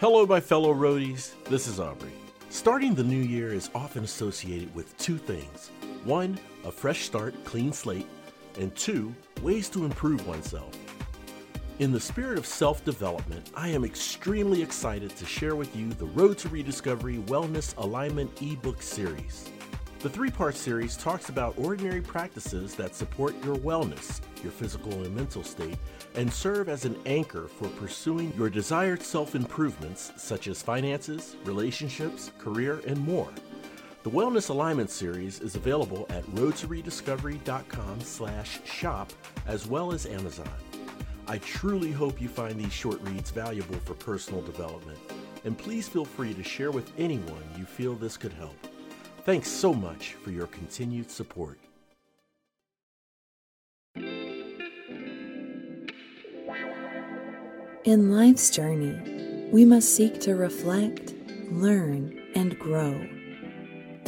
Hello, my fellow roadies. This is Aubrey. Starting the new year is often associated with two things one, a fresh start, clean slate, and two, ways to improve oneself. In the spirit of self development, I am extremely excited to share with you the Road to Rediscovery Wellness Alignment ebook series. The three part series talks about ordinary practices that support your wellness, your physical and mental state, and serve as an anchor for pursuing your desired self improvements such as finances, relationships, career, and more. The Wellness Alignment series is available at roadtorediscovery.com slash shop as well as Amazon. I truly hope you find these short reads valuable for personal development, and please feel free to share with anyone you feel this could help. Thanks so much for your continued support. In life's journey, we must seek to reflect, learn, and grow.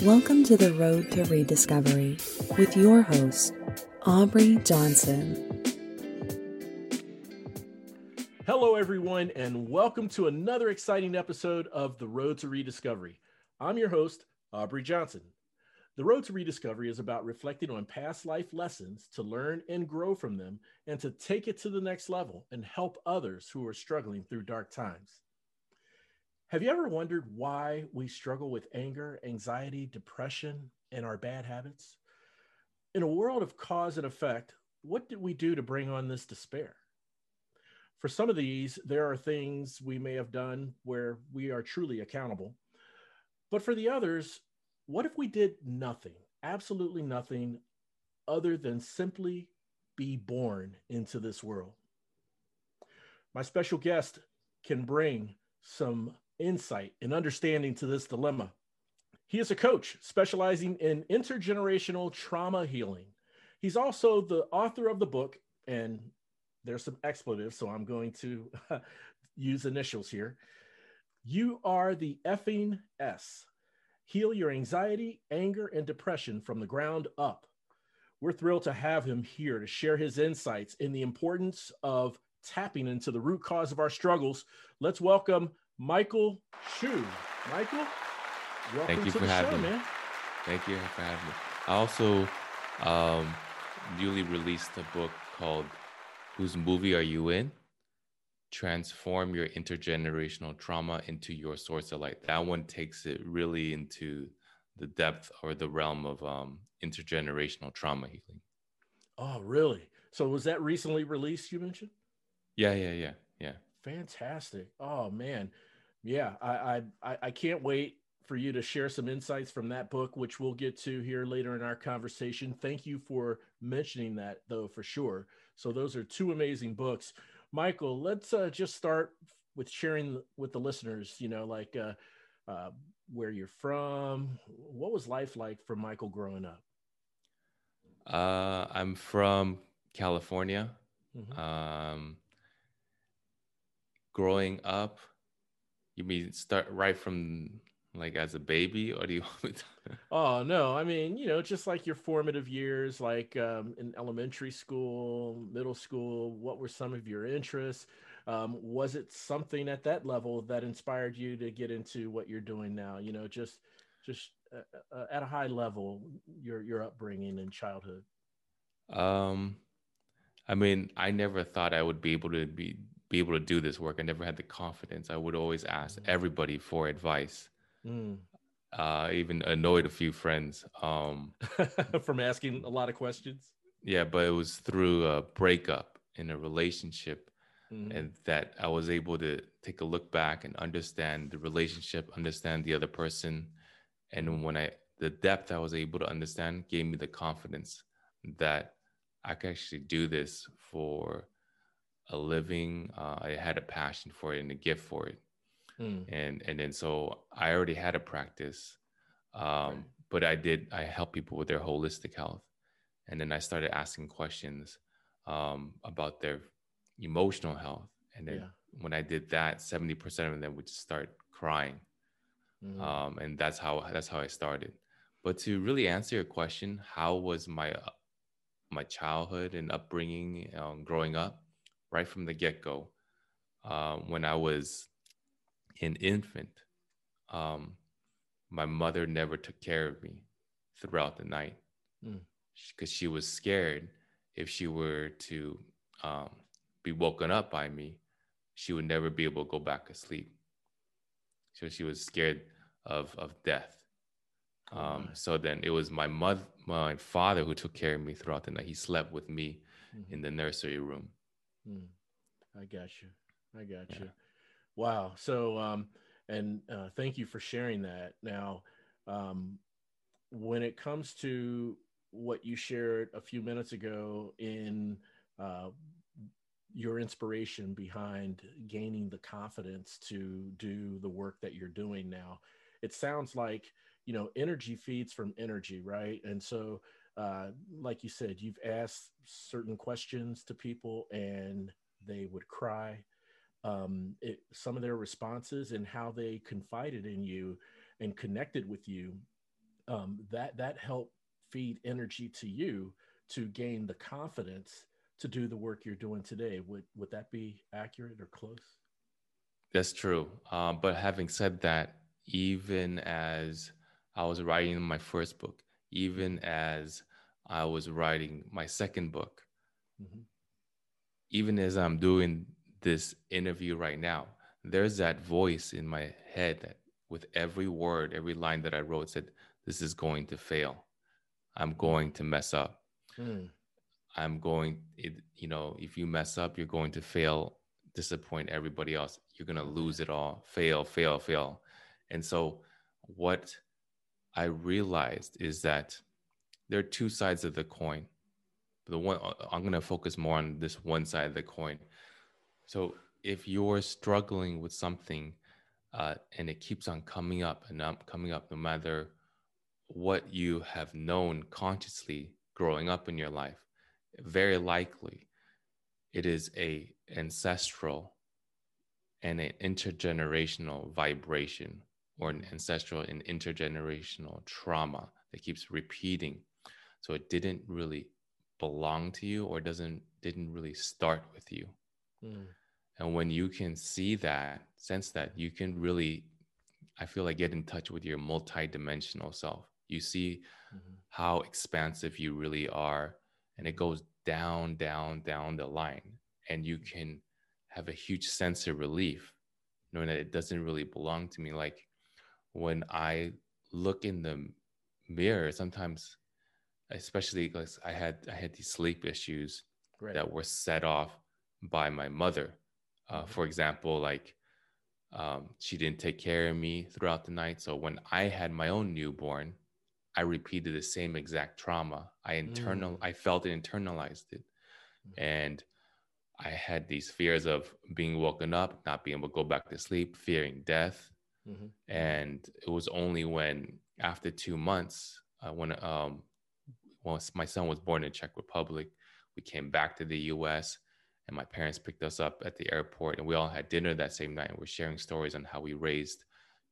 Welcome to the Road to Rediscovery with your host, Aubrey Johnson. Hello, everyone, and welcome to another exciting episode of The Road to Rediscovery. I'm your host, Aubrey Johnson. The Road to Rediscovery is about reflecting on past life lessons to learn and grow from them and to take it to the next level and help others who are struggling through dark times. Have you ever wondered why we struggle with anger, anxiety, depression, and our bad habits? In a world of cause and effect, what did we do to bring on this despair? For some of these, there are things we may have done where we are truly accountable but for the others, what if we did nothing, absolutely nothing other than simply be born into this world? My special guest can bring some insight and understanding to this dilemma. He is a coach specializing in intergenerational trauma healing. He's also the author of the book, and there's some expletives, so I'm going to use initials here. You are the effing S. Heal your anxiety, anger, and depression from the ground up. We're thrilled to have him here to share his insights in the importance of tapping into the root cause of our struggles. Let's welcome Michael Hsu. Michael, welcome Thank you to for the having show, me. man. Thank you for having me. I also um, newly released a book called Whose Movie Are You In? Transform Your Intergenerational Trauma into Your Source of Light. That one takes it really into the depth or the realm of um, intergenerational trauma healing. Oh, really? So was that recently released? You mentioned. Yeah, yeah, yeah, yeah. Fantastic. Oh man. Yeah, I, I I I can't wait for you to share some insights from that book, which we'll get to here later in our conversation. Thank you for mentioning that though, for sure. So those are two amazing books. Michael, let's uh, just start with sharing with the listeners, you know, like uh, uh, where you're from. What was life like for Michael growing up? Uh, I'm from California. Mhm. Um, growing up, you mean start right from like as a baby, or do you want me to? Oh no, I mean, you know, just like your formative years, like um, in elementary school, middle school. What were some of your interests? Um, was it something at that level that inspired you to get into what you're doing now? You know, just just uh, uh, at a high level, your your upbringing and childhood. Um, I mean, I never thought I would be able to be be able to do this work. I never had the confidence. I would always ask everybody for advice. Mm. Uh, even annoyed a few friends. Um, From asking a lot of questions. yeah, but it was through a breakup in a relationship, Mhm. and that I was able to take a look back and understand the relationship, understand the other person, and when I the depth I was able to understand gave me the confidence that I could actually do this for a living. Uh, I had a passion for it and a gift for it, Mm. and and then so I already had a practice, um, Right. but I did I help people with their holistic health, and then I started asking questions um, about their emotional health, and then Yeah. when I did that, seventy percent of them would just start crying Mhm. um, and that's how that's how I started. But to really answer your question, how was my uh, my childhood and upbringing, um, growing up, right from the get go, uh, when I was an infant, um, my mother never took care of me throughout the night because mm. she was scared if she were to um, be woken up by me, she would never be able to go back to sleep. So she was scared of of death. Um, so then it was my mother, my father who took care of me throughout the night. He slept with me mm-hmm. in the nursery room. Mm. I got you. I got yeah. you. Wow. So, um, and uh, thank you for sharing that. Now, um, when it comes to what you shared a few minutes ago in uh, your inspiration behind gaining the confidence to do the work that you're doing now, it sounds like you know energy feeds from energy, right? And so, uh, like you said, you've asked certain questions to people and they would cry um, it, some of their responses and how they confided in you and connected with you, um, that that helped feed energy to you to gain the confidence to do the work you're doing today. Would would that be accurate or close? That's true. Um, but having said that, even as I was writing my first book, even as I was writing my second book, mm-hmm. even as I'm doing this interview right now, there's that voice in my head that with every word, every line that I wrote said, This is going to fail. I'm going to mess up. Mm. I'm going, it, you know, if you mess up, you're going to fail, disappoint everybody else. You're going to lose it all, fail, fail, fail. And so, what I realized is that there are two sides of the coin. The one I'm going to focus more on this one side of the coin. So if you're struggling with something uh, and it keeps on coming up and up, coming up, no matter what you have known consciously growing up in your life, very likely it is a ancestral and an intergenerational vibration or an ancestral and intergenerational trauma that keeps repeating. So it didn't really belong to you or doesn't didn't really start with you. Mm. And when you can see that, sense that, you can really, I feel like, get in touch with your multidimensional self. You see mm-hmm. how expansive you really are. And it goes down, down, down the line. And you can have a huge sense of relief knowing that it doesn't really belong to me. Like when I look in the mirror, sometimes, especially because I had I had these sleep issues right. that were set off by my mother. Uh, for example, like um, she didn't take care of me throughout the night. So when I had my own newborn, I repeated the same exact trauma. I internal, mm. I felt it, internalized it, mm. and I had these fears of being woken up, not being able to go back to sleep, fearing death. Mm-hmm. And it was only when, after two months, uh, when um, once my son was born in Czech Republic, we came back to the U.S and my parents picked us up at the airport and we all had dinner that same night and we're sharing stories on how we raised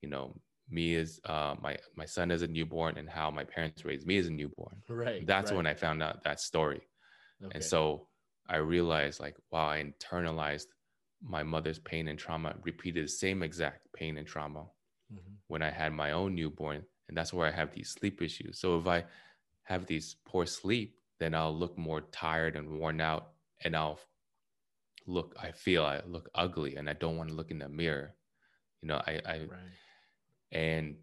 you know me as uh, my my son as a newborn and how my parents raised me as a newborn right that's right. when i found out that story okay. and so i realized like wow i internalized my mother's pain and trauma repeated the same exact pain and trauma mm-hmm. when i had my own newborn and that's where i have these sleep issues so if i have these poor sleep then i'll look more tired and worn out and i'll look i feel i look ugly and i don't want to look in the mirror you know i i right. and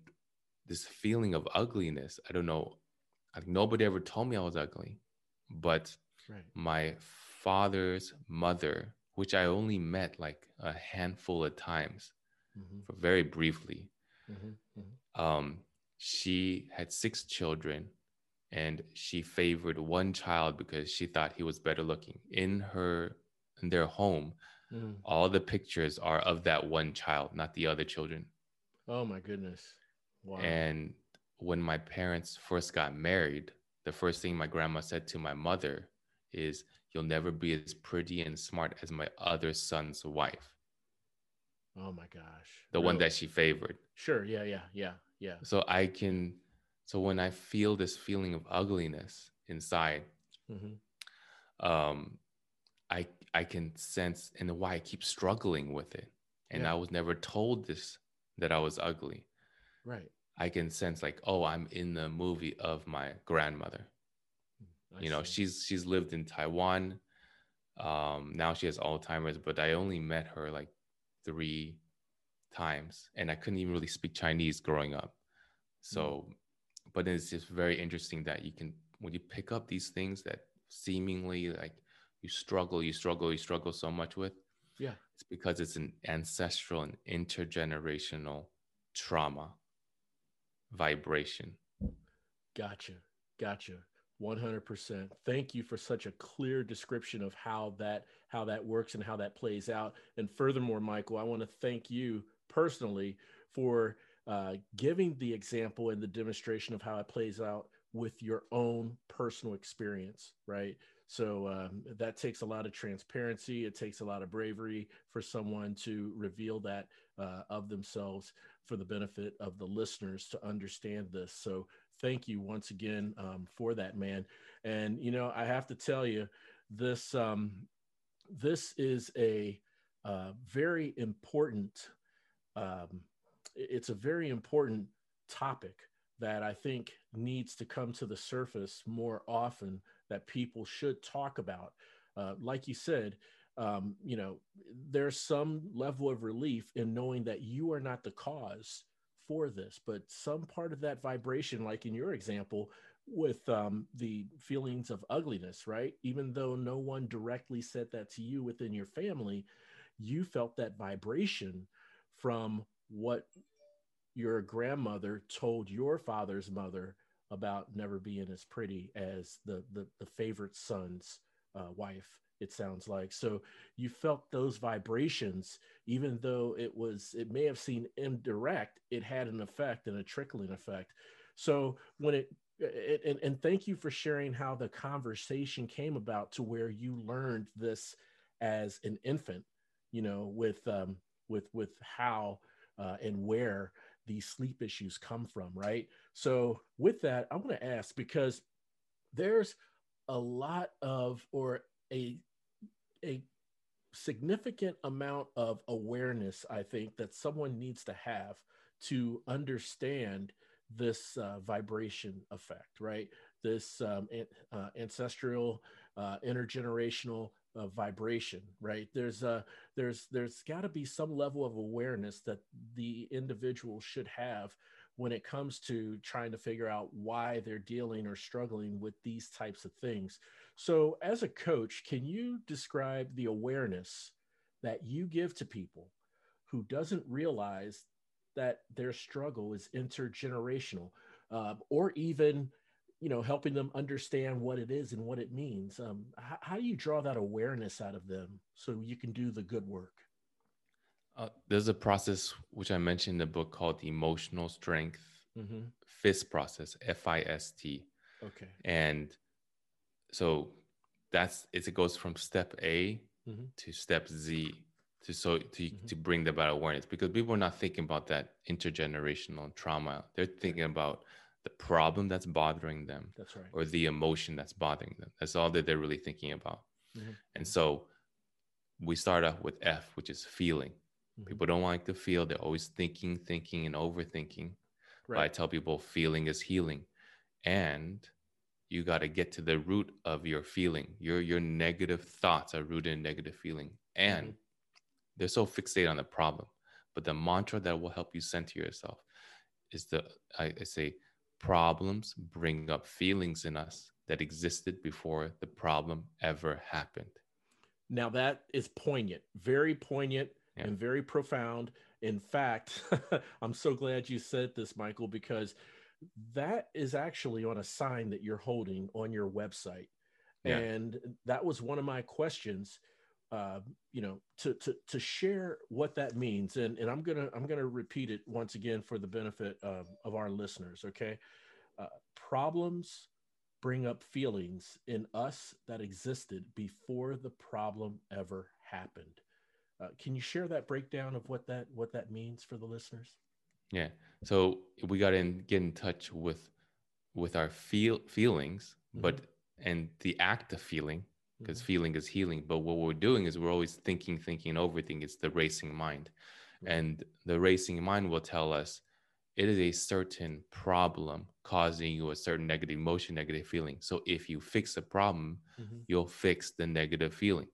this feeling of ugliness i don't know like nobody ever told me i was ugly but right. my father's mother which i only met like a handful of times mm-hmm. for very briefly mm-hmm. Mm-hmm. um she had six children and she favored one child because she thought he was better looking in her in their home, mm. all the pictures are of that one child, not the other children. Oh my goodness. Wow. And when my parents first got married, the first thing my grandma said to my mother is, You'll never be as pretty and smart as my other son's wife. Oh my gosh. The really? one that she favored. Sure. Yeah. Yeah. Yeah. Yeah. So I can, so when I feel this feeling of ugliness inside, mm-hmm. um, I I can sense and why I keep struggling with it. And yeah. I was never told this that I was ugly. Right. I can sense like, oh, I'm in the movie of my grandmother. I you know, see. she's she's lived in Taiwan. Um, now she has Alzheimer's, but I only met her like three times, and I couldn't even really speak Chinese growing up. So, mm. but it's just very interesting that you can when you pick up these things that seemingly like you struggle, you struggle, you struggle so much with. Yeah, it's because it's an ancestral and intergenerational trauma vibration. Gotcha. Gotcha. 100%. Thank you for such a clear description of how that how that works and how that plays out. And furthermore, Michael, I want to thank you personally for uh, giving the example and the demonstration of how it plays out with your own personal experience, right? So um, that takes a lot of transparency. It takes a lot of bravery for someone to reveal that uh, of themselves for the benefit of the listeners to understand this. So thank you once again um, for that, man. And you know, I have to tell you, this um, this is a uh, very important. Um, it's a very important topic that I think needs to come to the surface more often that people should talk about. Uh, like you said, um, you know, there's some level of relief in knowing that you are not the cause for this, but some part of that vibration, like in your example, with um, the feelings of ugliness, right? Even though no one directly said that to you within your family, you felt that vibration from what your grandmother told your father's mother about never being as pretty as the the, the favorite son's uh, wife it sounds like. So you felt those vibrations even though it was it may have seemed indirect it had an effect and a trickling effect. So when it, it and, and thank you for sharing how the conversation came about to where you learned this as an infant you know with um with with how uh, and where these sleep issues come from right? So with that i want to ask because there's a lot of or a a significant amount of awareness i think that someone needs to have to understand this uh, vibration effect right? This um, uh, ancestral uh, intergenerational uh, vibration right? There's a there's there's got to be some level of awareness that the individual should have when it comes to trying to figure out why they're dealing or struggling with these types of things. So, as a coach, can you describe the awareness that you give to people who doesn't realize that their struggle is intergenerational, uh, or even, you know, helping them understand what it is and what it means? Um, how, how, do you draw that awareness out of them so you can do the good work? Uh, there's a process which I mentioned in the book called the emotional strength mm-hmm. FIST process, F I S T. Okay. And so that's it goes from step A mm-hmm. to step Z to so to, mm-hmm. to bring about awareness because people are not thinking about that intergenerational trauma. They're thinking about the problem that's bothering them. That's right. Or the emotion that's bothering them. That's all that they're really thinking about. Mm-hmm. And so we start off with F, which is feeling. Mm-hmm. People don't like to feel. They're always thinking, thinking, and overthinking. Right. But I tell people feeling is healing. And you got to get to the root of your feeling. Your your negative thoughts are rooted in negative feeling, and mm-hmm. they're so fixated on the problem. But the mantra that will help you center yourself is the I, I say problems bring up feelings in us that existed before the problem ever happened. Now that is poignant, very poignant yeah. and very profound. In fact, I'm so glad you said this, Michael, because that is actually on a sign that you're holding on your website. Yeah. And that was one of my questions, uh, you know, to, to, to share what that means. And, and I'm going to, I'm to repeat it once again for the benefit of, of our listeners. Okay. Uh, problems bring up feelings in us that existed before the problem ever happened. Uh, can you share that breakdown of what that, what that means for the listeners? Yeah. So we got to get in touch with with our feel feelings, mm-hmm. but and the act of feeling, because mm-hmm. feeling is healing. But what we're doing is we're always thinking, thinking, overthinking. It's the racing mind. And the racing mind will tell us it is a certain problem causing you a certain negative emotion, negative feeling. So if you fix the problem, Mhm. you'll fix the negative feeling.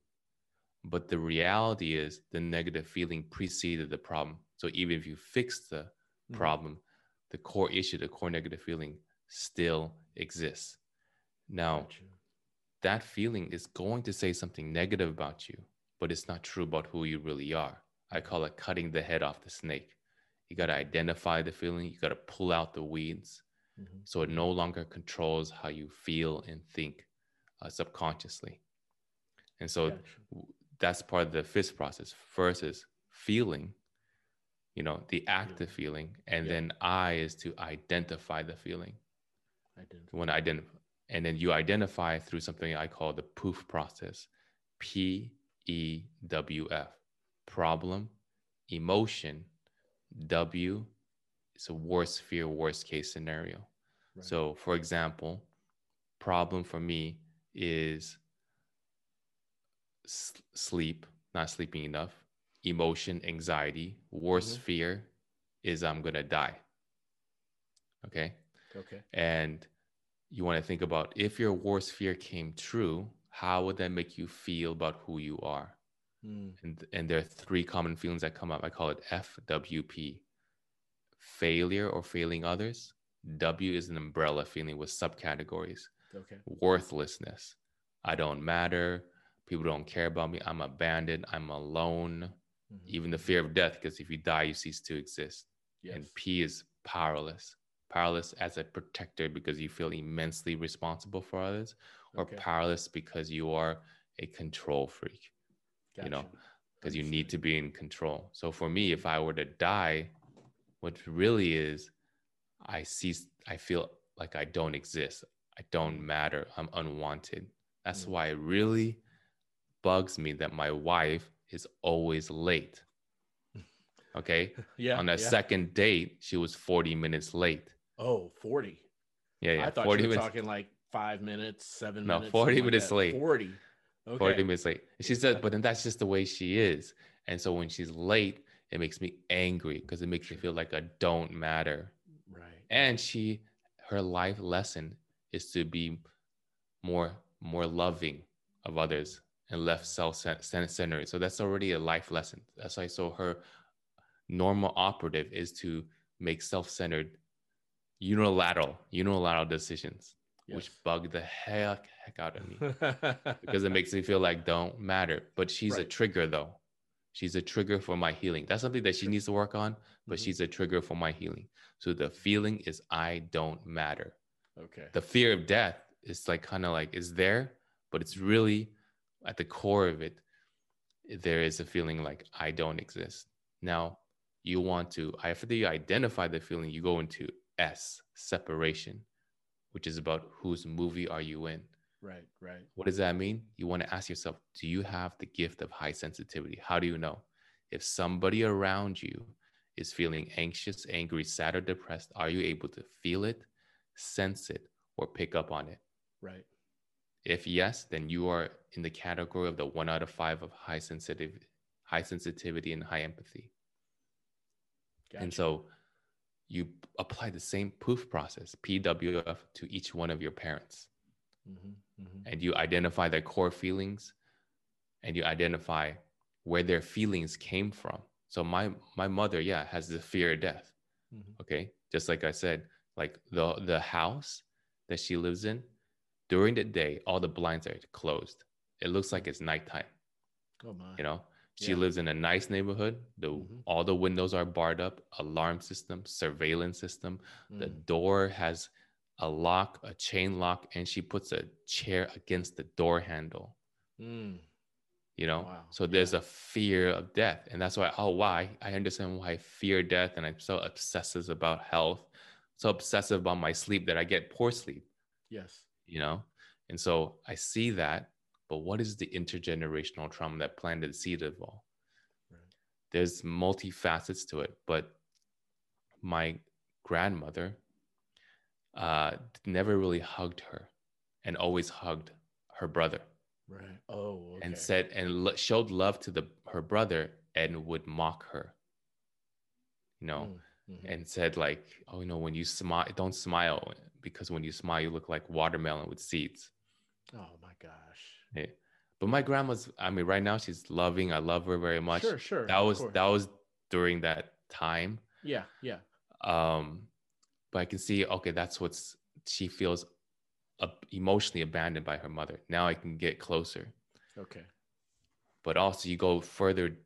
But the reality is the negative feeling preceded the problem. So even if you fix the Mhm. problem, the core issue, the core negative feeling still exists. Now, Gotcha. That feeling is going to say something negative about you, but it's not true about who you really are. I call it cutting the head off the snake. You got to identify the feeling, you got to pull out the weeds Mhm. so it no longer controls how you feel and think uh, subconsciously. And so Gotcha. that's part of the FIST process. First is feeling, you know, the active feeling, and Yeah. then I is to identify the feeling. Identify. Want to identify, and then you identify through something I call the POOF process, P E W F, problem, emotion, W is a worst fear, worst case scenario. Right. So, for example, problem for me is s- sleep, not sleeping enough, emotion, anxiety. Worst Mhm. fear is I'm going to die. Okay. Okay. And you want to think about if your worst fear came true, how would that make you feel about who you are? Mm. And, and there are three common feelings that come up. I call it FWP failure or failing others. W is an umbrella feeling with subcategories Okay. worthlessness. I don't matter. People don't care about me. I'm abandoned. I'm alone. Mhm. Even the fear of death, because if you die, you cease to exist. Yes. And P is powerless. Powerless as a protector because you feel immensely responsible for others, or Okay. powerless because you are a control freak, you know, because you need to be in control. So for me, if I were to die, what really is, I cease, I feel like I don't exist. I don't Mm. matter. I'm unwanted. That's Mm. why it really bugs me that my wife is always late. Okay. Yeah. On a yeah. second date, she was 40 minutes late. Oh, 40. Yeah, yeah. I thought 40 you were minutes, talking like five minutes, seven No, minutes. 40 something like minutes late. 40. Okay. 40 minutes late. She said, but then that's just the way she is. And so when she's late, it makes me angry because it makes me feel like I don't matter. Right. And she, her life lesson is to be more, more loving of others and less self-centered. So that's already a life lesson. That's why. So her normal operative is to make self-centered, unilateral, unilateral decisions, which bug the heck heck out of me because it makes me feel like don't matter. But she's a trigger though. She's a trigger for my healing. That's something that she needs to work on, but Mhm. she's a trigger for my healing. So the feeling is I don't matter. okay. The fear of death is like kind of like is there, but it's really at the core of it. There is a feeling like I don't exist. Now you want to after you identify the feeling, you go into S separation, which is about whose movie are you in. Right. Right. What does that mean? You want to ask yourself, do you have the gift of high sensitivity? How do you know? If somebody around you is feeling anxious, angry, sad, or depressed, are you able to feel it, sense it, or pick up on it? Right. If yes, then you are in the category of the one out of five of high sensitive, high sensitivity and high empathy. Gotcha. And so you apply the same proof process, PWF, to each one of your parents. Mhm, mhm. and you identify their core feelings and you identify where their feelings came from so my my mother yeah has the fear of death Mhm. okay just like i said like the the house that she lives in during the day all the blinds are closed it looks like it's nighttime Oh my. you know she Yeah. lives in a nice neighborhood the Mhm. all the windows are barred up alarm system surveillance system the Mm. door has a lock, a chain lock, and she puts a chair against the door handle. Mm. You know, Wow. so there's Yeah. a fear of death, and that's why. Oh, why I understand why I fear death, and I'm so obsessive about health, so obsessive about my sleep that I get poor sleep. Yes. You know, and so I see that. But what is the intergenerational trauma that planted the seed of all? Right. there's multi facets to it but my grandmother uh never really hugged her and always hugged her brother Right. Oh. Okay. and said and lo- showed love to the her brother and would mock her you know, Mm-hmm. and said like, oh, you know, when you smile, don't smile because when you smile, you look like watermelon with seeds. Oh my gosh. Yeah. But my grandma's, I mean, right now she's loving. I love her very much. Sure, sure. That was that was during that time. Yeah, yeah. Um, but I can see, okay, that's what's she feels emotionally abandoned by her mother. Now I can get closer. Okay. But also, you go further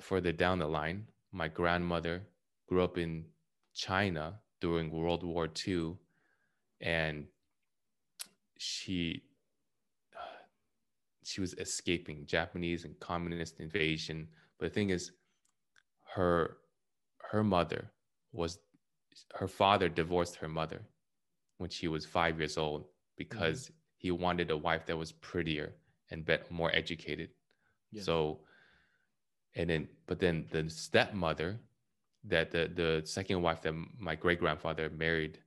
further down the line. My grandmother grew up in China during World War II, and she she was escaping Japanese and communist invasion. But the thing is, her her mother was her father divorced her mother when she was five years old mm-hmm. because he wanted a wife that was prettier and bet more educated. Yes. So, and then, but then the stepmother, that the the second wife that my great grandfather married,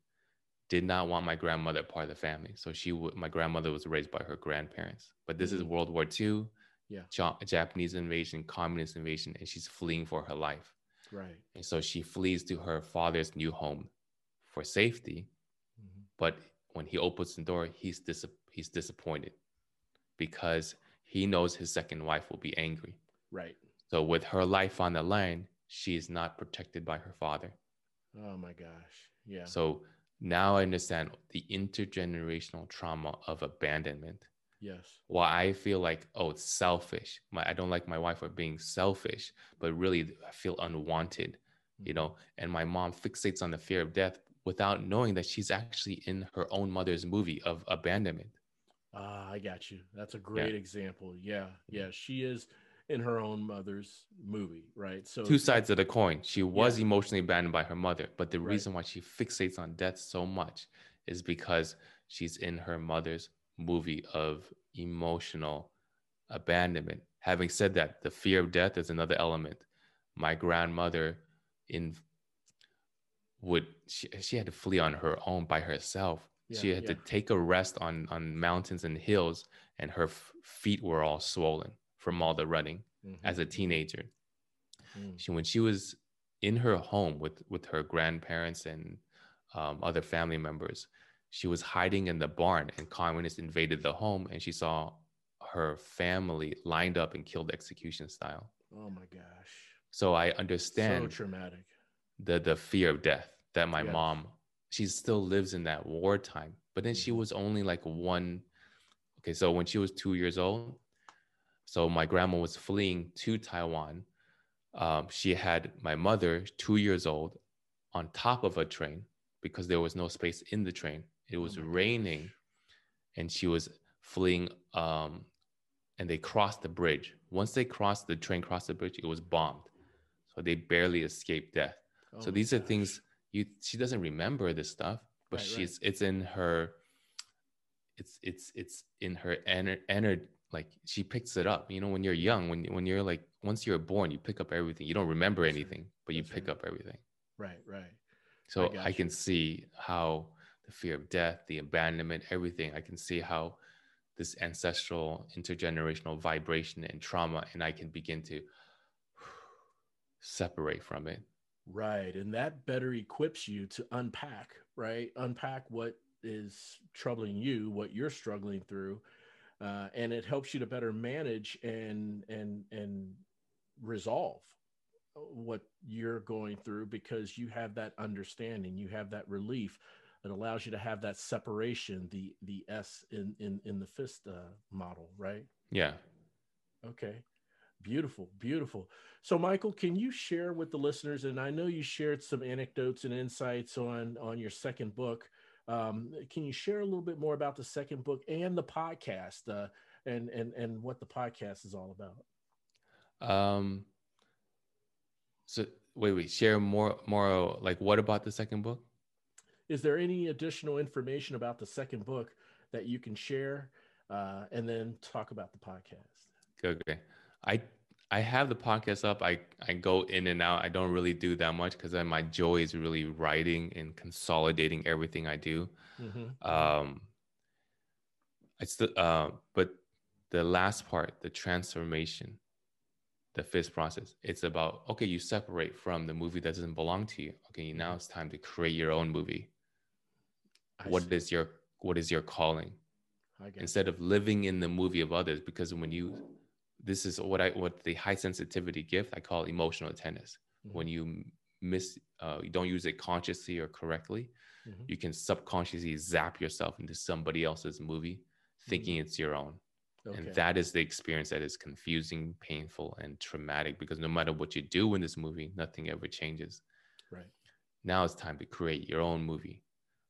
did not want my grandmother part of the family. So she, w- my grandmother was raised by her grandparents. But this is Mm. World War II, Yeah. Ja- Japanese invasion, communist invasion, and she's fleeing for her life. Right. And so she flees to her father's new home for safety. Mhm. But when he opens the door, he's dis- he's disappointed because he knows his second wife will be angry. Right. So with her life on the line, she is not protected by her father. Oh my gosh. Yeah. So now I understand the intergenerational trauma of abandonment. yes. Why I feel like, oh, it's selfish. My, I don't like my wife for being selfish, but really I feel unwanted, you know. And my mom fixates on the fear of death without knowing that she's actually in her own mother's movie of abandonment. Ah, I got you. That's a great example. Yeah. Yeah. She is in her own mother's movie, right? So Two sides of the coin. She was Yeah. emotionally abandoned by her mother, but the Right. reason why she fixates on death so much is because she's in her mother's movie of emotional abandonment. Having said that, the fear of death is another element. My grandmother in would she, she had to flee on her own by herself. she had yeah. to take a rest on on mountains and hills and her f- feet were all swollen from all the running Mhm. as a teenager. Mm. She when she was in her home with with her grandparents and um, other family members, she was hiding in the barn, and communists invaded the home, and she saw her family lined up and killed execution style. Oh my gosh. So I understand So traumatic. the the fear of death that my Yes. mom she still lives in that wartime but then she Mhm. was only like one okay so when she was two years old so my grandma was fleeing to taiwan. Um, she had my mother two years old on top of a train because there was no space in the train. It was Oh raining gosh. and she was fleeing um, and they crossed the bridge. Once they crossed the train crossed the bridge it was bombed. So they barely escaped death. Oh so these are things you she doesn't remember this stuff but Right, right. she's it's in her it's it's it's in her ener, ener like she picks it up you know when you're young when when you're like once you're born you pick up everything you don't remember That's right. anything but you That's pick right. up everything Right, right. so got I, can see how the fear of death the abandonment everything i can see how this ancestral intergenerational vibration and trauma and i can begin to separate from it Right. And that better equips you to unpack, right? Unpack what is troubling you, what you're struggling through. Uh, and it helps you to better manage and and and resolve what you're going through because you have that understanding, you have that relief it allows you to have that separation, the the S in in in the fist uh, model, right? yeah Okay. Beautiful, beautiful. So Michael, can you share with the listeners and I know you shared some anecdotes and insights on on your second book. Um, can you share a little bit more about the second book and the podcast uh, and and and what the podcast is all about? Um. So wait, wait. Share more, more. Like, what about the second book? Is there any additional information about the second book that you can share uh, and then talk about the podcast? Okay. I I have the podcast up. I I go in and out. I don't really do that much because my joy is really writing and consolidating everything I do. Mhm. Um. It's the uh, but the last part, the transformation, the FIST process. It's about okay, you separate from the movie that doesn't belong to you. Okay, now Mm-hmm. it's time to create your own movie. I What see. is your what is your calling? I get it. Instead of living in the movie of others, because when you this is what I what the high sensitivity gift I call emotional tennis. Mhm. When you miss uh, you don't use it consciously or correctly, Mhm. you can subconsciously zap yourself into somebody else's movie, thinking it's your own. Mm-hmm. Okay. And that is the experience that is confusing, painful, and traumatic because no matter what you do in this movie, nothing ever changes. right. Now it's time to create your own movie.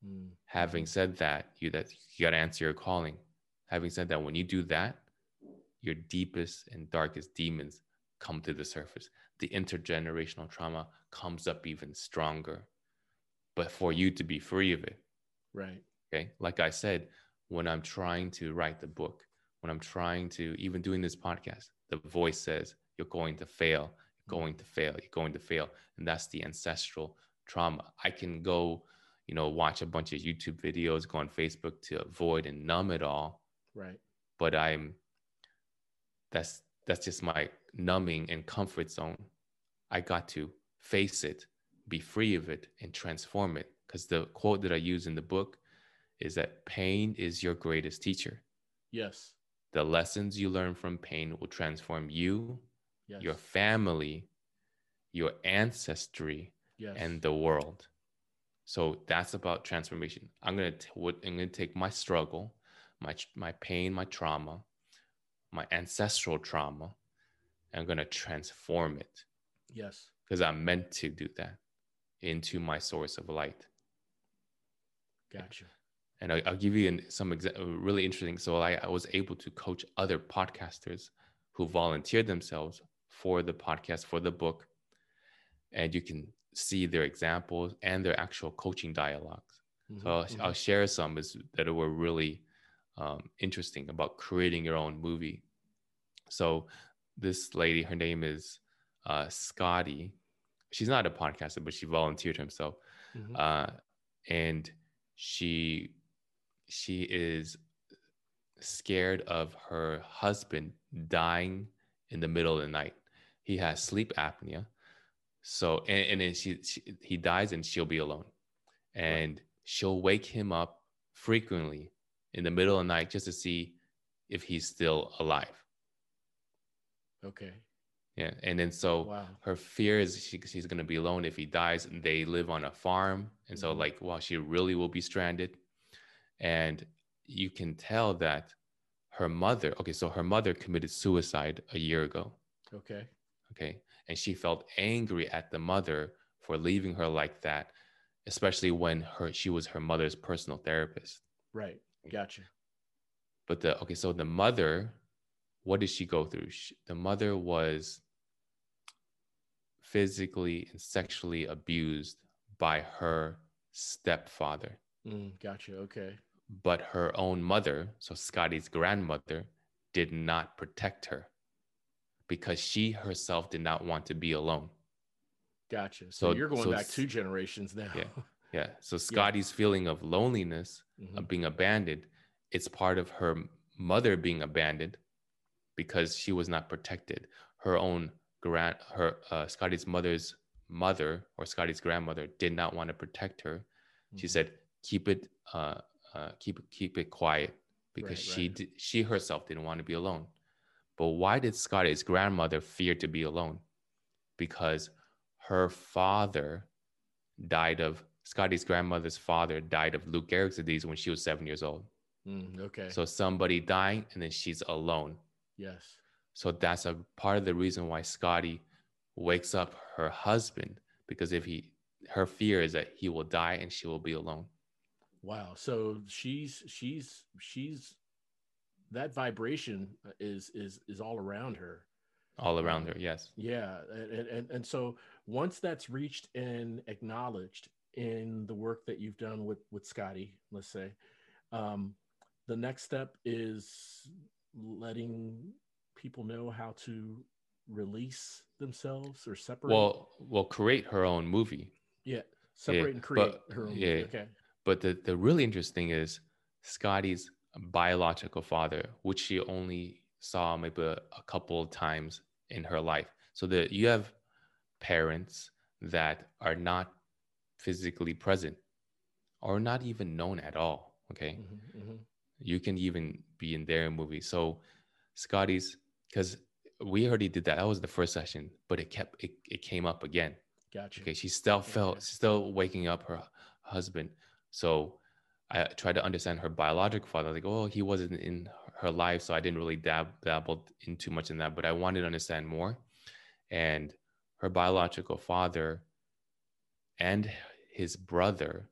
Mm. Having said that, you that you got to answer your calling. Having said that, when you do that, your deepest and darkest demons come to the surface. The intergenerational trauma comes up even stronger. But for you to be free of it, Right. Okay. Like I said, when I'm trying to write the book, when I'm trying to even doing this podcast, the voice says, You're going to fail, you're mm-hmm. going to fail, you're going to fail. And that's the ancestral trauma. I can go, you know, watch a bunch of YouTube videos, go on Facebook to avoid and numb it all. Right. But I'm that's that's just my numbing and comfort zone. I got to face it, be free of it, and transform it. Because the quote that I use in the book is that pain is your greatest teacher. Yes. The lessons you learn from pain will transform you, Yes. your family, your ancestry, yes. and the world. So that's about transformation. I'm gonna t- what I'm gonna take my struggle, my my pain, my trauma, my ancestral trauma, and I'm gonna transform it yes. because I'm meant to do that into my source of light. Gotcha. And I, I'll give you an, some exa- really interesting. So I, I was able to coach other podcasters who volunteered themselves for the podcast, for the book. And you can see their examples and their actual coaching dialogues. So I'll, Mhm, I'll share some is, that were really um, interesting about creating your own movie. So this lady, her name is uh, Scotty. She's not a podcaster, but she volunteered herself Mhm. uh, and she she is scared of her husband dying in the middle of the night. He has sleep apnea, so and, and then she, she he dies and she'll be alone, and she'll wake him up frequently in the middle of the night just to see if he's still alive. Okay. Yeah, and then so Wow. her fear is she, she's going to be alone if he dies and they live on a farm and so Mhm. like well she really will be stranded and you can tell that her mother okay so her mother committed suicide a year ago Okay. okay and she felt angry at the mother for leaving her like that especially when her she was her mother's personal therapist Right. Gotcha. but the okay so the mother what did she go through she, the mother was physically and sexually abused by her stepfather Mm, gotcha. Okay. but her own mother so scotty's grandmother did not protect her because she herself did not want to be alone Gotcha. So, So- you're going so back two generations now. Yeah. yeah so scotty's feeling of loneliness Mhm. of being abandoned it's part of her mother being abandoned because she was not protected her own grand her uh, scotty's mother's mother or scotty's grandmother did not want to protect her she Mhm. said keep it uh, uh, keep keep it quiet because Right, she right. di- she herself didn't want to be alone but why did scotty's grandmother fear to be alone because her father died of Scotty's grandmother's father died of Lou Gehrig's disease when she was seven years old. Mm, okay. So somebody dying and then she's alone. Yes. So that's a part of the reason why Scotty wakes up her husband because if he her fear is that he will die and she will be alone. Wow. So she's she's she's that vibration is is is all around her. All around her, yes. Yeah, and, and and so once that's reached and acknowledged in the work that you've done with with Scotty, let's say, um, the next step is letting people know how to release themselves or separate. Well, well, create her own movie. yeah, separate and create but- her own. yeah. Okay. But the, the really interesting is Scotty's biological father, which she only saw maybe a, a couple of times in her life. So that you have parents that are not physically present or not even known at all. Okay. Mm-hmm, mm-hmm. You can even be in their movie. So Scotty's because we already did that. That was the first session, but it kept it, it came up again. Gotcha. Okay. She still felt still waking up her husband. So I tried to understand her biological father. Like, oh, he wasn't in her life, so I didn't really dab dabbled in too much in that. But I wanted to understand more. And her biological father and his brother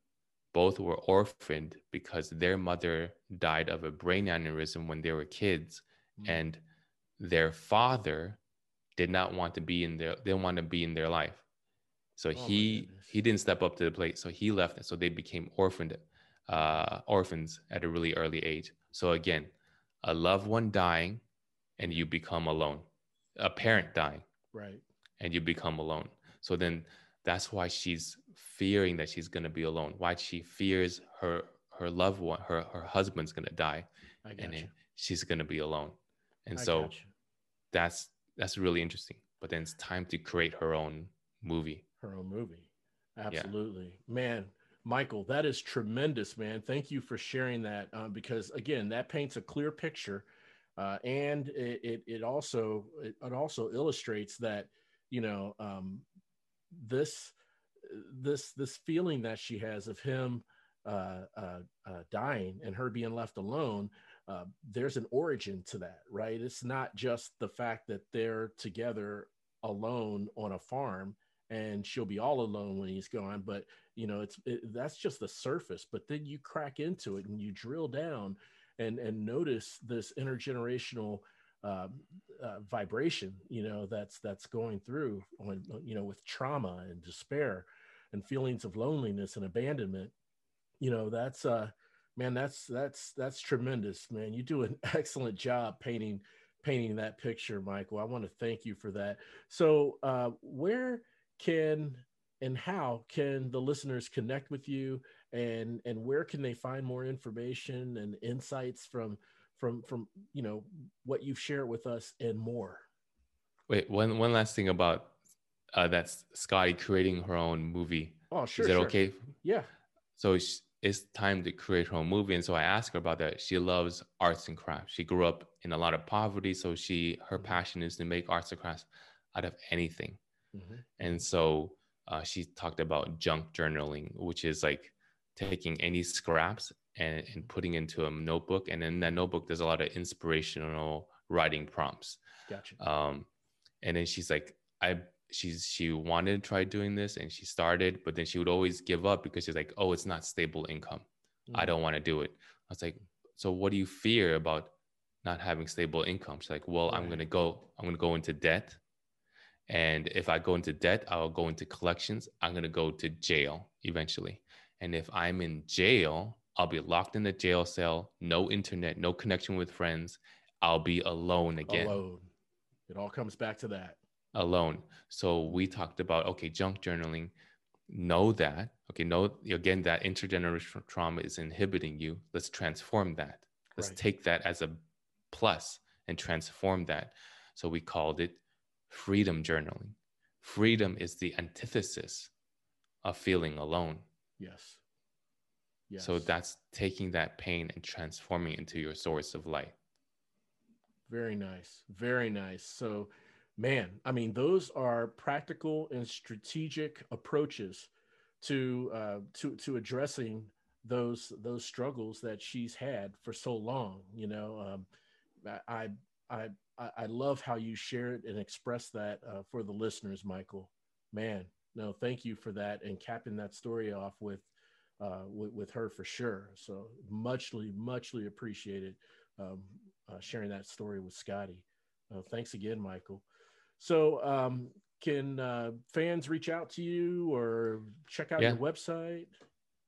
both were orphaned because their mother died of a brain aneurysm when they were kids mm-hmm. and their father did not want to be in their didn't want to be in their life. So oh he he didn't step up to the plate so he left so they became orphaned uh, orphans at a really early age. So again a loved one dying and you become alone. A parent dying. Right. And you become alone. So then that's why she's fearing that she's going to be alone. Why she fears her her loved one her her husband's going to die and then she's going to be alone. And I so that's that's really interesting. But then it's time to create her own movie. Her own movie. Absolutely. Yeah. man michael that is tremendous man. Thank you for sharing that uh, because again that paints a clear picture uh, and it, it, it also it, it also illustrates that you know um, this this this feeling that she has of him uh, uh, uh, dying and her being left alone uh, there's an origin to that right? It's not just the fact that they're together alone on a farm and she'll be all alone when he's gone but you know it's it, that's just the surface but then you crack into it and you drill down and and notice this intergenerational uh, uh, vibration, you know, that's that's going through when you know with trauma and despair and feelings of loneliness and abandonment. You know, that's uh, man, that's that's that's tremendous, man. You do an excellent job painting painting that picture, Michael. I want to thank you for that. So, uh, where can and how can the listeners connect with you, and and where can they find more information and insights from from from you know what you've shared with us and more. Wait, one one last thing about uh, that's Scotty creating her own movie. Oh, sure. Is that sure. okay? Yeah. So it's time to create her own movie, and so I asked her about that. She loves arts and crafts. She grew up in a lot of poverty, so she her mm-hmm. passion is to make arts and crafts out of anything. Mm-hmm. And so uh, she talked about junk journaling, which is like taking any scraps and, and putting into a notebook. And in that notebook, there's a lot of inspirational writing prompts. Gotcha. Um, and then she's like, I she's she wanted to try doing this and she started, but then she would always give up because she's like, oh, it's not stable income. Mm-hmm. I don't want to do it. I was like, so what do you fear about not having stable income? She's like, well, right. I'm gonna go, I'm gonna go into debt. And if I go into debt, I'll go into collections. I'm gonna go to jail eventually. And if I'm in jail, I'll be locked in the jail cell, no internet, no connection with friends. I'll be alone again. Alone. It all comes back to that. Alone. So we talked about okay, junk journaling. Know that. Okay, know again that intergenerational trauma is inhibiting you. Let's transform that. Let's right. take that as a plus and transform that. So we called it freedom journaling. Freedom is the antithesis of feeling alone. Yes. Yes. So that's taking that pain and transforming it into your source of light. Very nice. Very nice. So, man, I mean, those are practical and strategic approaches to uh, to to addressing those those struggles that she's had for so long. You know, um, I I I love how you share it and express that uh, for the listeners, Michael. Man, no, thank you for that and capping that story off with uh, with, with, her for sure. So muchly, muchly appreciated um, uh, sharing that story with Scotty. Uh, thanks again, Michael. So, um, can uh, fans reach out to you or check out yeah. your website?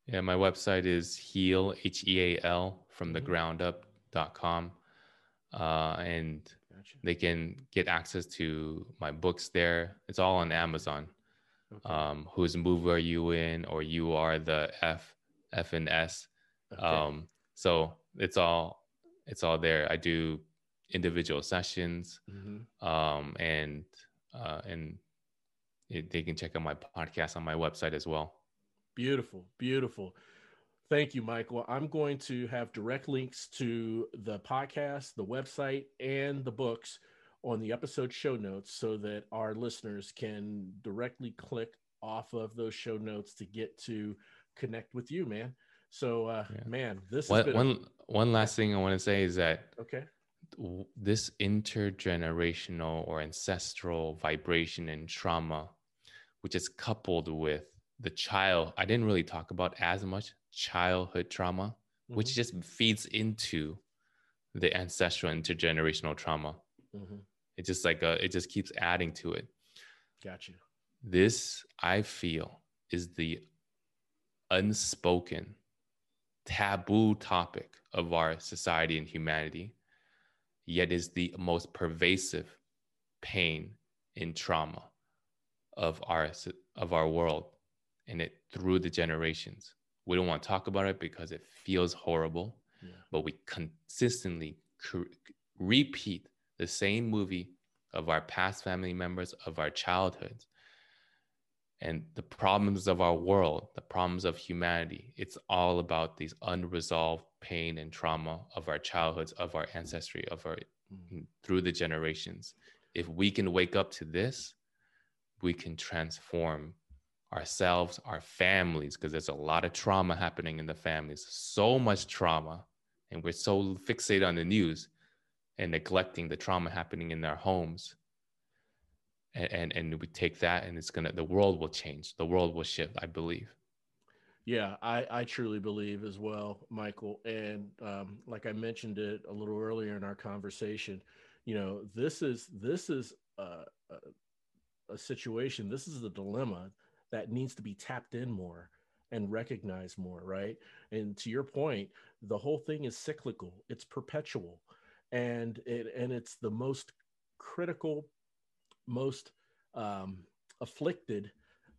Yeah, my website is heal h e a l from the mm-hmm. ground up.com. Uh, and gotcha. they can get access to my books there. It's all on Amazon okay. um, whose movie are you in, or you are the F, F and S. Okay. Um, so it's all it's all there. I do individual sessions, mm-hmm. um, and uh, and it, they can check out my podcast on my website as well. Beautiful, beautiful. Thank you, Michael. I'm going to have direct links to the podcast, the website, and the books on the episode show notes so that our listeners can directly click off of those show notes to get to connect with you, man. So, uh, yeah. man, this one, one, one last thing I want to say is that okay, this intergenerational or ancestral vibration and trauma, which is coupled with the child, I didn't really talk about as much childhood trauma, mm-hmm. which just feeds into the ancestral intergenerational trauma. Mm-hmm. It just like a, it just keeps adding to it. Gotcha. This I feel is the unspoken taboo topic of our society and humanity, yet is the most pervasive pain and trauma of our of our world and it through the generations. We don't want to talk about it because it feels horrible, yeah. but we consistently repeat the same movie of our past family members of our childhoods and the problems of our world, the problems of humanity. It's all about these unresolved pain and trauma of our childhoods, of our ancestry, of our mm. through the generations. If we can wake up to this, we can transform ourselves, our families, because there's a lot of trauma happening in the families, so much trauma. And we're so fixated on the news and neglecting the trauma happening in their homes and, and and we take that and it's gonna the world will change the world will shift i believe yeah i i truly believe as well michael and um, like i mentioned it a little earlier in our conversation you know this is this is a, a, a situation this is a dilemma that needs to be tapped in more and recognized more right? And to your point the whole thing is cyclical it's perpetual and it and it's the most critical most um, afflicted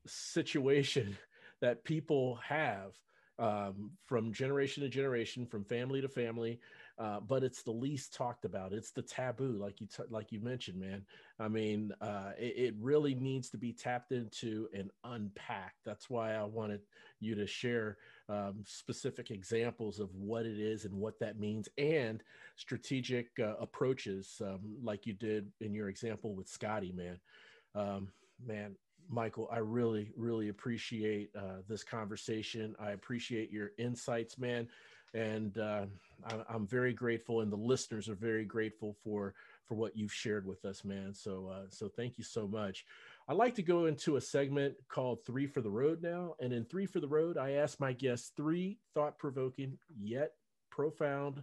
situation that people have um, from generation to generation, from family to family. Uh, but it's the least talked about. It's the taboo, like you t- like you mentioned, man. I mean, uh, it, it, really needs to be tapped into and unpacked. That's why I wanted you to share um, specific examples of what it is and what that means, and strategic uh, approaches, um, like you did in your example with Scotty, man. Um, man, Michael, I really, really appreciate uh, this conversation. I appreciate your insights, man, and uh, I, am very grateful, and the listeners are very grateful for for what you've shared with us, man. So, uh, so thank you so much. I'd like to go into a segment called Three for the Road now, and in Three for the Road, I ask my guests three thought provoking yet profound,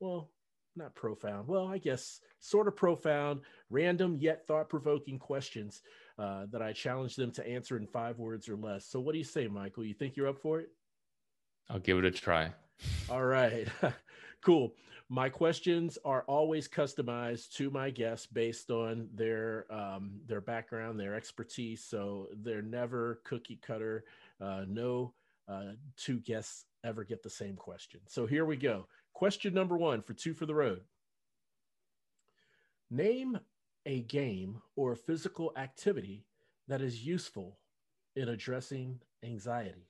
well, not profound. Well, I guess sort of profound, random yet thought provoking questions uh, that I challenge them to answer in five words or less. So, what do you say, Michael? You think you're up for it? I'll give it a try. All right. cool. My questions are always customized to my guests based on their um, their background, their expertise. So they're never cookie cutter. Uh, no uh, two guests ever get the same question. So here we go. Question number one for two for the road. Name a game or physical activity that is useful in addressing anxiety.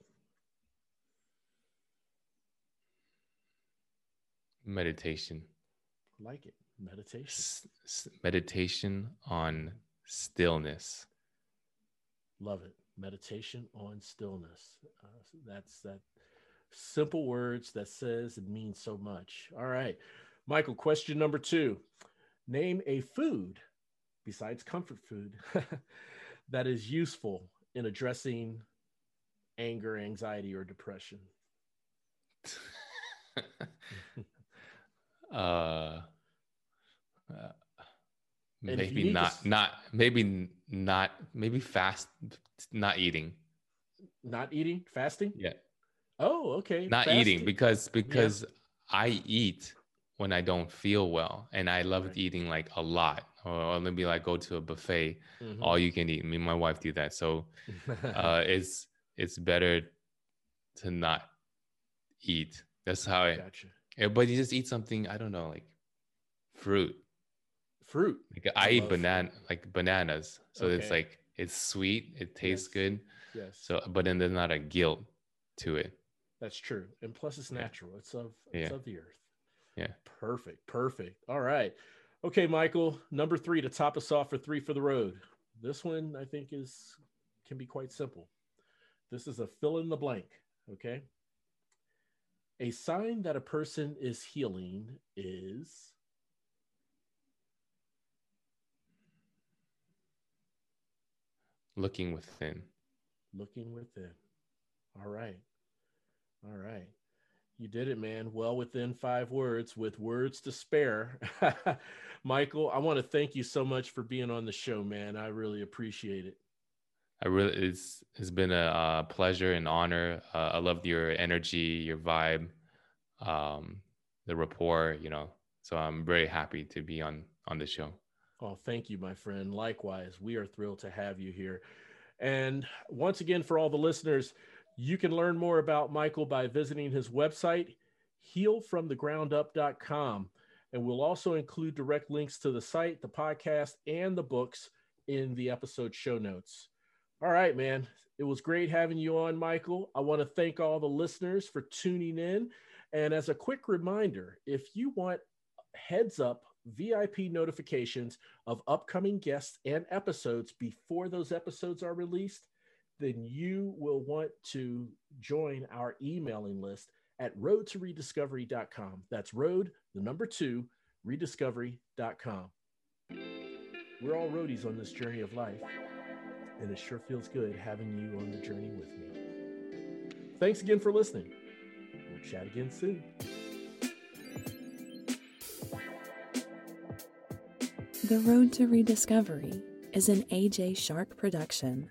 Meditation. Like it. Meditation. S- meditation on stillness. Love it. Meditation on stillness. Uh, that's that simple words that says and means so much. All right. Michael, question number two. Name a food besides comfort food that is useful in addressing anger, anxiety, or depression. uh, uh maybe not to... not maybe not maybe fast not eating not eating fasting yeah Oh, okay. Not Fasting. eating because because yeah. I eat when I don't feel well, and I love right. eating like a lot. Or maybe like go to a buffet, mm-hmm. all you can eat. Me and my wife do that, so uh, it's it's better to not eat. That's how I. Gotcha. Yeah, but you just eat something. I don't know, like fruit. Fruit. Like I, I eat banana like bananas. So okay. it's like it's sweet, it tastes yes. good. Yes. So but then there's not a guilt to it. That's true. And plus it's natural. Yeah. It's of it's yeah. of the earth. Yeah. Perfect. Perfect. All right. Okay, Michael, number three to top us off for three for the road. This one I think is can be quite simple. This is a fill in the blank. Okay. A sign that a person is healing is looking within. Looking within. All right. All right. You did it, man. Well within five words with words to spare. Michael, I want to thank you so much for being on the show, man. I really appreciate it. I really it's it's been a uh, pleasure and honor. Uh, I love your energy, your vibe, um, the rapport. You know, so I'm very happy to be on on the show. Oh, thank you, my friend. Likewise, we are thrilled to have you here. And once again, for all the listeners, you can learn more about Michael by visiting his website, healfromthegroundup.com. And we'll also include direct links to the site, the podcast, and the books in the episode show notes. All right, man. It was great having you on, Michael. I want to thank all the listeners for tuning in. And as a quick reminder, if you want heads up VIP notifications of upcoming guests and episodes before those episodes are released, then you will want to join our emailing list at road2rediscovery.com. That's road, the number two, rediscovery.com. We're all roadies on this journey of life and it sure feels good having you on the journey with me. Thanks again for listening. We'll chat again soon. The Road to Rediscovery is an AJ Shark production